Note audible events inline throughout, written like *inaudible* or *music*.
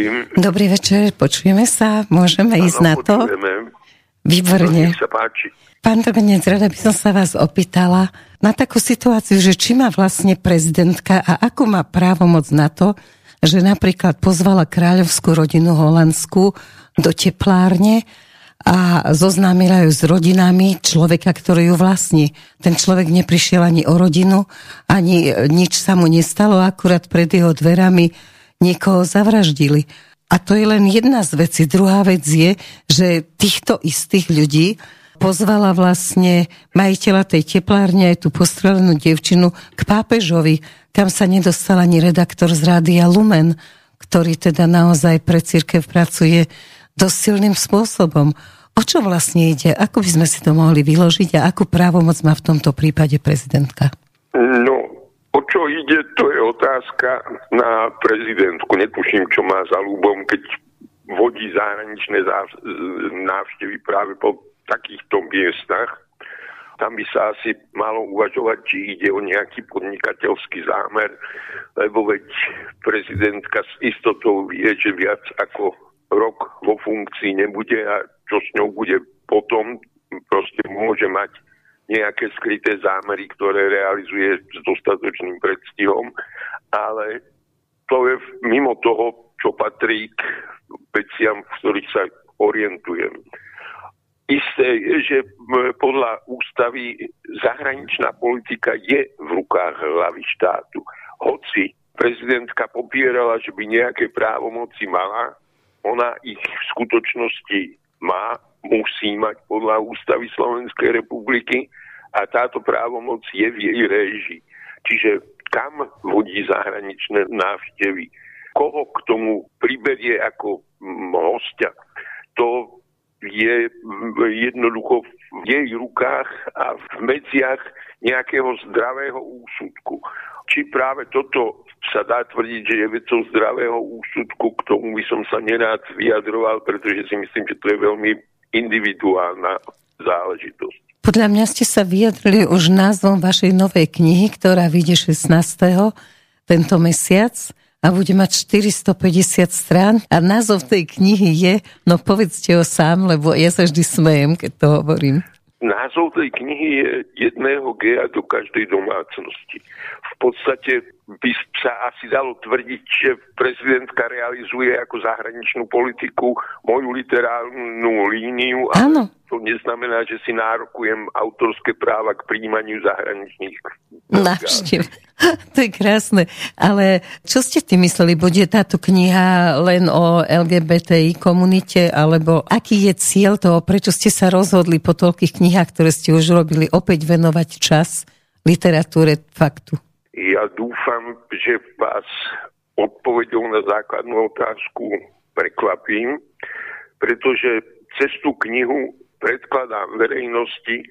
prosím. Dobrý večer, počujeme sa, môžeme ano, ísť na to? Počujeme. Výborne. sa páči. Pán Dobenec, rada by som sa vás opýtala na takú situáciu, že či má vlastne prezidentka a ako má právomoc na to, že napríklad pozvala kráľovskú rodinu holandsku do teplárne a zoznámila ju s rodinami človeka, ktorý ju vlastní. Ten človek neprišiel ani o rodinu, ani nič sa mu nestalo, akurát pred jeho dverami niekoho zavraždili. A to je len jedna z vecí. Druhá vec je, že týchto istých ľudí pozvala vlastne majiteľa tej teplárne aj tú postrelenú devčinu k pápežovi, kam sa nedostal ani redaktor z Rádia Lumen, ktorý teda naozaj pre církev pracuje dosť silným spôsobom. O čo vlastne ide? Ako by sme si to mohli vyložiť a akú právomoc má v tomto prípade prezidentka? Čo ide, to je otázka na prezidentku. Netuším, čo má za ľubom, keď vodí zahraničné návštevy práve po takýchto miestach. Tam by sa asi malo uvažovať, či ide o nejaký podnikateľský zámer, lebo veď prezidentka s istotou vie, že viac ako rok vo funkcii nebude a čo s ňou bude potom, proste môže mať nejaké skryté zámery, ktoré realizuje s dostatočným predstihom, ale to je mimo toho, čo patrí k veciam, v ktorých sa orientujem. Isté je, že podľa ústavy zahraničná politika je v rukách hlavy štátu. Hoci prezidentka popierala, že by nejaké právomoci mala, ona ich v skutočnosti má musí mať podľa ústavy Slovenskej republiky a táto právomoc je v jej réži. Čiže kam vodí zahraničné návštevy, koho k tomu priberie ako hostia, to je jednoducho v jej rukách a v medziach nejakého zdravého úsudku. Či práve toto sa dá tvrdiť, že je vecou zdravého úsudku, k tomu by som sa nerád vyjadroval, pretože si myslím, že to je veľmi individuálna záležitosť. Podľa mňa ste sa vyjadrili už názvom vašej novej knihy, ktorá vyjde 16. tento mesiac a bude mať 450 strán a názov tej knihy je, no povedzte ho sám, lebo ja sa vždy smejem, keď to hovorím. Názov tej knihy je jedného gea do každej domácnosti. Podstate by sa asi dalo tvrdiť, že prezidentka realizuje ako zahraničnú politiku moju literárnu líniu. Áno. To neznamená, že si nárokujem autorské práva k príjmaniu zahraničných návštev. *laughs* To je krásne. Ale čo ste ty mysleli? Bude táto kniha len o LGBTI komunite? Alebo aký je cieľ toho? Prečo ste sa rozhodli po toľkých knihách, ktoré ste už robili, opäť venovať čas literatúre faktu? Ja dúfam, že vás odpovedou na základnú otázku prekvapím, pretože cez knihu predkladám verejnosti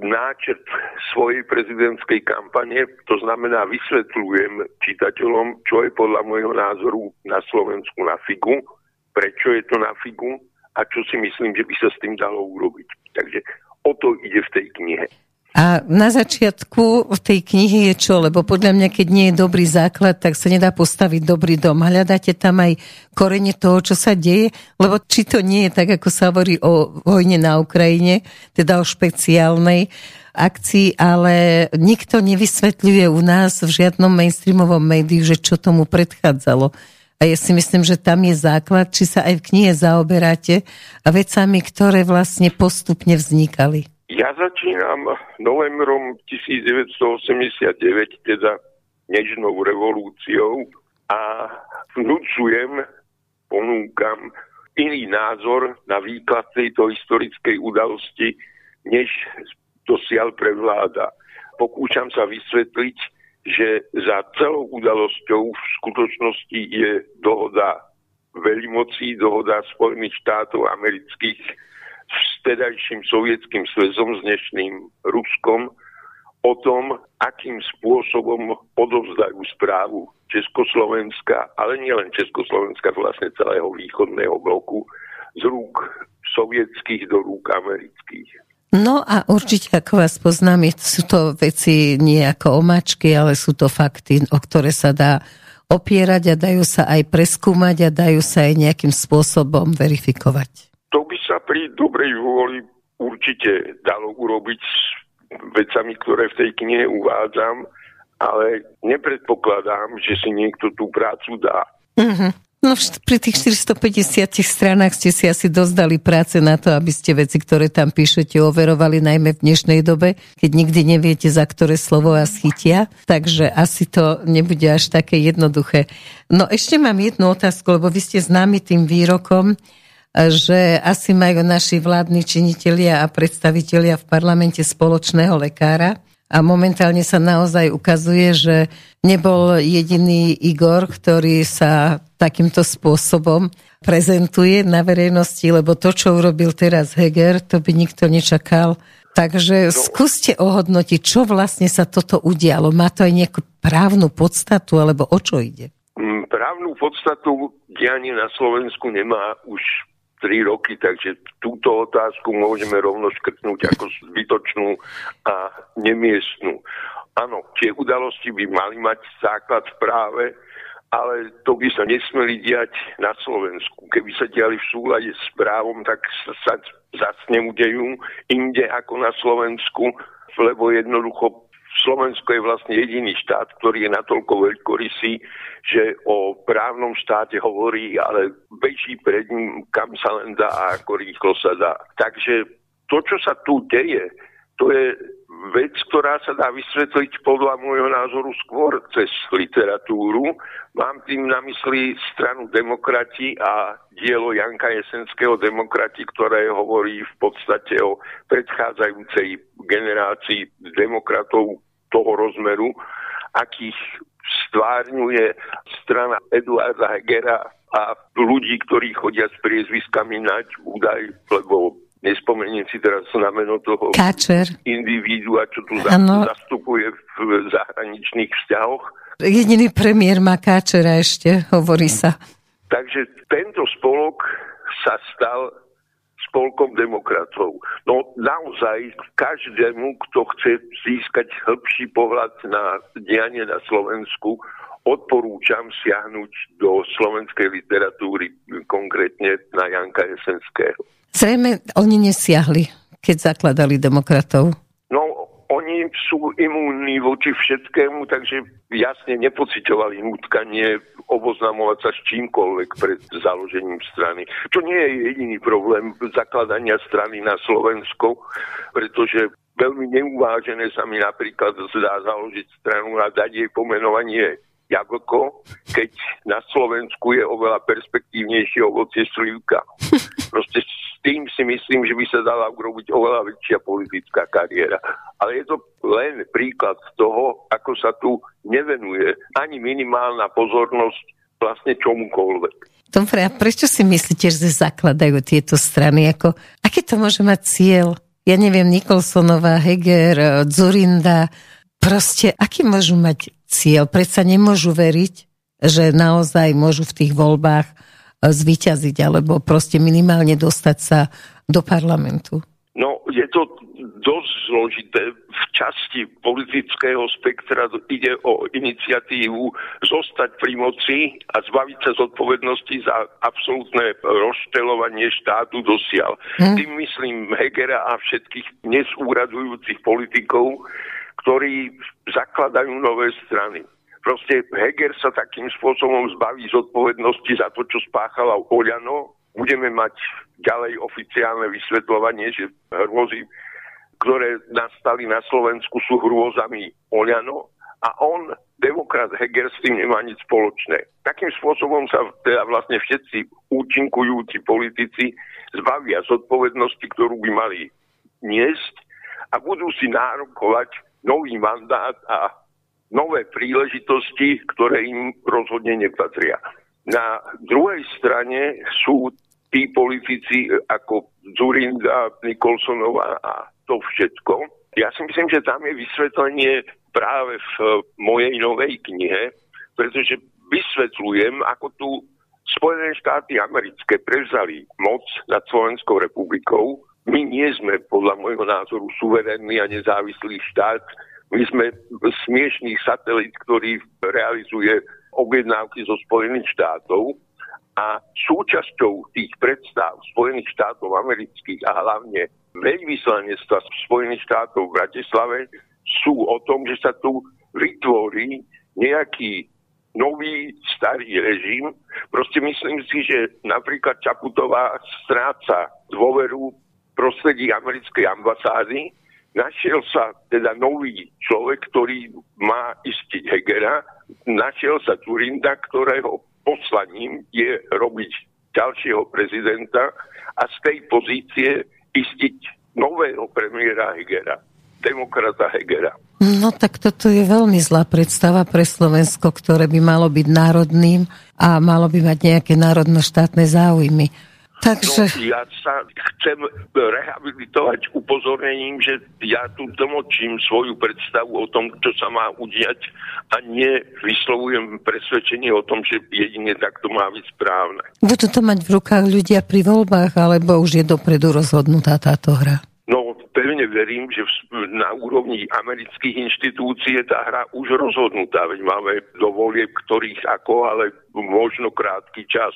náčrt svojej prezidentskej kampane, to znamená vysvetľujem čitateľom, čo je podľa môjho názoru na Slovensku na figu, prečo je to na figu a čo si myslím, že by sa s tým dalo urobiť. Takže o to ide v tej knihe. A na začiatku tej knihy je čo? Lebo podľa mňa, keď nie je dobrý základ, tak sa nedá postaviť dobrý dom. Hľadáte tam aj korene toho, čo sa deje? Lebo či to nie je tak, ako sa hovorí o vojne na Ukrajine, teda o špeciálnej akcii, ale nikto nevysvetľuje u nás v žiadnom mainstreamovom médiu, že čo tomu predchádzalo. A ja si myslím, že tam je základ, či sa aj v knihe zaoberáte a vecami, ktoré vlastne postupne vznikali. Ja začínam novembrom 1989, teda nežnou revolúciou a vnúcujem, ponúkam iný názor na výklad tejto historickej udalosti, než dosiaľ prevláda. Pokúšam sa vysvetliť, že za celou udalosťou v skutočnosti je dohoda veľmocí, dohoda Spojených štátov amerických s tedajším sovietským svezom, s dnešným Ruskom, o tom, akým spôsobom odovzdajú správu Československa, ale nielen Československa, vlastne celého východného bloku, z rúk sovietských do rúk amerických. No a určite, ako vás poznám, sú to veci nie ako omačky, ale sú to fakty, o ktoré sa dá opierať a dajú sa aj preskúmať a dajú sa aj nejakým spôsobom verifikovať. To by sa pri dobrej vôli určite dalo urobiť s vecami, ktoré v tej knihe uvádzam, ale nepredpokladám, že si niekto tú prácu dá. Uh-huh. No pri tých 450 stranách ste si asi dozdali práce na to, aby ste veci, ktoré tam píšete, overovali najmä v dnešnej dobe, keď nikdy neviete, za ktoré slovo vás chytia. Takže asi to nebude až také jednoduché. No ešte mám jednu otázku, lebo vy ste známi tým výrokom, že asi majú naši vládni činitelia a predstavitelia v parlamente spoločného lekára a momentálne sa naozaj ukazuje, že nebol jediný Igor, ktorý sa takýmto spôsobom prezentuje na verejnosti, lebo to, čo urobil teraz Heger, to by nikto nečakal. Takže no. skúste ohodnotiť, čo vlastne sa toto udialo. Má to aj nejakú právnu podstatu, alebo o čo ide? Mm, právnu podstatu dianie na Slovensku nemá už 3 roky, takže túto otázku môžeme rovno škrtnúť ako zbytočnú a nemiestnú. Áno, tie udalosti by mali mať základ v práve, ale to by sa nesmeli diať na Slovensku. Keby sa diali v súlade s právom, tak sa zase neudejú inde ako na Slovensku, lebo jednoducho Slovensko je vlastne jediný štát, ktorý je natoľko veľkorysý, že o právnom štáte hovorí, ale beží pred ním, kam sa len dá a ako rýchlo sa dá. Takže to, čo sa tu deje, to je vec, ktorá sa dá vysvetliť podľa môjho názoru skôr cez literatúru. Mám tým na mysli stranu demokrati a dielo Janka Jesenského demokrati, ktoré hovorí v podstate o predchádzajúcej generácii demokratov toho rozmeru, akých stvárňuje strana Eduarda Hegera a ľudí, ktorí chodia s priezviskami nať údaj, lebo nespomeniem si teraz na meno toho Káčer. individua, čo tu ano. zastupuje v zahraničných vzťahoch. Jediný premiér má Káčera ešte, hovorí sa. Takže tento spolok sa stal spolkom demokratov. No naozaj každému, kto chce získať hĺbší pohľad na dianie na Slovensku, odporúčam siahnuť do slovenskej literatúry, konkrétne na Janka Jesenského. Zrejme oni nesiahli, keď zakladali demokratov. No, oni sú imúnni voči všetkému, takže jasne nepocitovali nutkanie oboznamovať sa s čímkoľvek pred založením strany. Čo nie je jediný problém zakladania strany na Slovensku, pretože veľmi neuvážené sa mi napríklad zdá založiť stranu a dať jej pomenovanie jablko, keď na Slovensku je oveľa perspektívnejšie ovocie slivka. *laughs* Proste tým si myslím, že by sa dala urobiť oveľa väčšia politická kariéra. Ale je to len príklad toho, ako sa tu nevenuje ani minimálna pozornosť vlastne čomukoľvek. Dobre, a prečo si myslíte, že zakladajú tieto strany? Ako, aký to môže mať cieľ? Ja neviem, Nikolsonová, Heger, Zurinda, proste, aký môžu mať cieľ? Predsa nemôžu veriť, že naozaj môžu v tých voľbách zvyťaziť, alebo proste minimálne dostať sa do parlamentu? No, je to dosť zložité. V časti politického spektra ide o iniciatívu zostať pri moci a zbaviť sa zodpovednosti za absolútne rozštelovanie štátu dosiaľ. Hmm. Tým myslím Hegera a všetkých dnes úradujúcich politikov, ktorí zakladajú nové strany. Proste Heger sa takým spôsobom zbaví zodpovednosti za to, čo spáchala Oľano. Budeme mať ďalej oficiálne vysvetľovanie, že hrôzy, ktoré nastali na Slovensku, sú hrôzami Oľano a on, demokrat Heger, s tým nemá nič spoločné. Takým spôsobom sa teda vlastne všetci účinkujúci politici zbavia zodpovednosti, ktorú by mali niesť a budú si nárokovať nový mandát a nové príležitosti, ktoré im rozhodne nepatria. Na druhej strane sú tí politici ako Zurinda, Nikolsonová a to všetko. Ja si myslím, že tam je vysvetlenie práve v mojej novej knihe, pretože vysvetľujem, ako tu Spojené štáty americké prevzali moc nad Slovenskou republikou. My nie sme podľa môjho názoru suverénny a nezávislý štát, my sme smiešný satelit, ktorý realizuje objednávky zo Spojených štátov a súčasťou tých predstav Spojených štátov amerických a hlavne veľvyslanectva Spojených štátov v Bratislave sú o tom, že sa tu vytvorí nejaký nový starý režim. Proste myslím si, že napríklad Čaputová stráca dôveru prostredí americkej ambasády. Našiel sa teda nový človek, ktorý má istiť Hegera. Našiel sa Turinda, ktorého poslaním je robiť ďalšieho prezidenta a z tej pozície istiť nového premiéra Hegera, demokrata Hegera. No tak toto je veľmi zlá predstava pre Slovensko, ktoré by malo byť národným a malo by mať nejaké národno-štátne záujmy. Takže... No, ja sa chcem rehabilitovať upozornením, že ja tu tlmočím svoju predstavu o tom, čo sa má udiať a nevyslovujem presvedčenie o tom, že jedine takto má byť správne. Budú to mať v rukách ľudia pri voľbách, alebo už je dopredu rozhodnutá táto hra? No, pevne verím, že na úrovni amerických inštitúcií je tá hra už rozhodnutá, veď máme do volieb ktorých ako, ale možno krátky čas.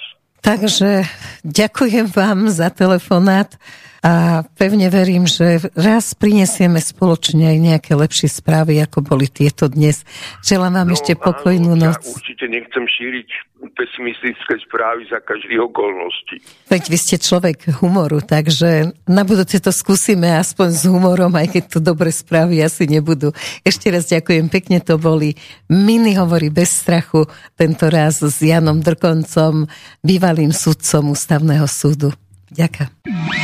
Takže ďakujem vám za telefonát a pevne verím, že raz prinesieme spoločne aj nejaké lepšie správy, ako boli tieto dnes. Želám vám no, ešte pokojnú áno, noc. Ja určite nechcem šíriť pesimistické správy za každých okolností. Veď vy ste človek humoru, takže na budúce to skúsime aspoň s humorom, aj keď tu dobre správy asi nebudú. Ešte raz ďakujem pekne, to boli Mini hovorí bez strachu, tento raz s Janom Drkoncom, bývalým sudcom Ústavného súdu. Ďakujem.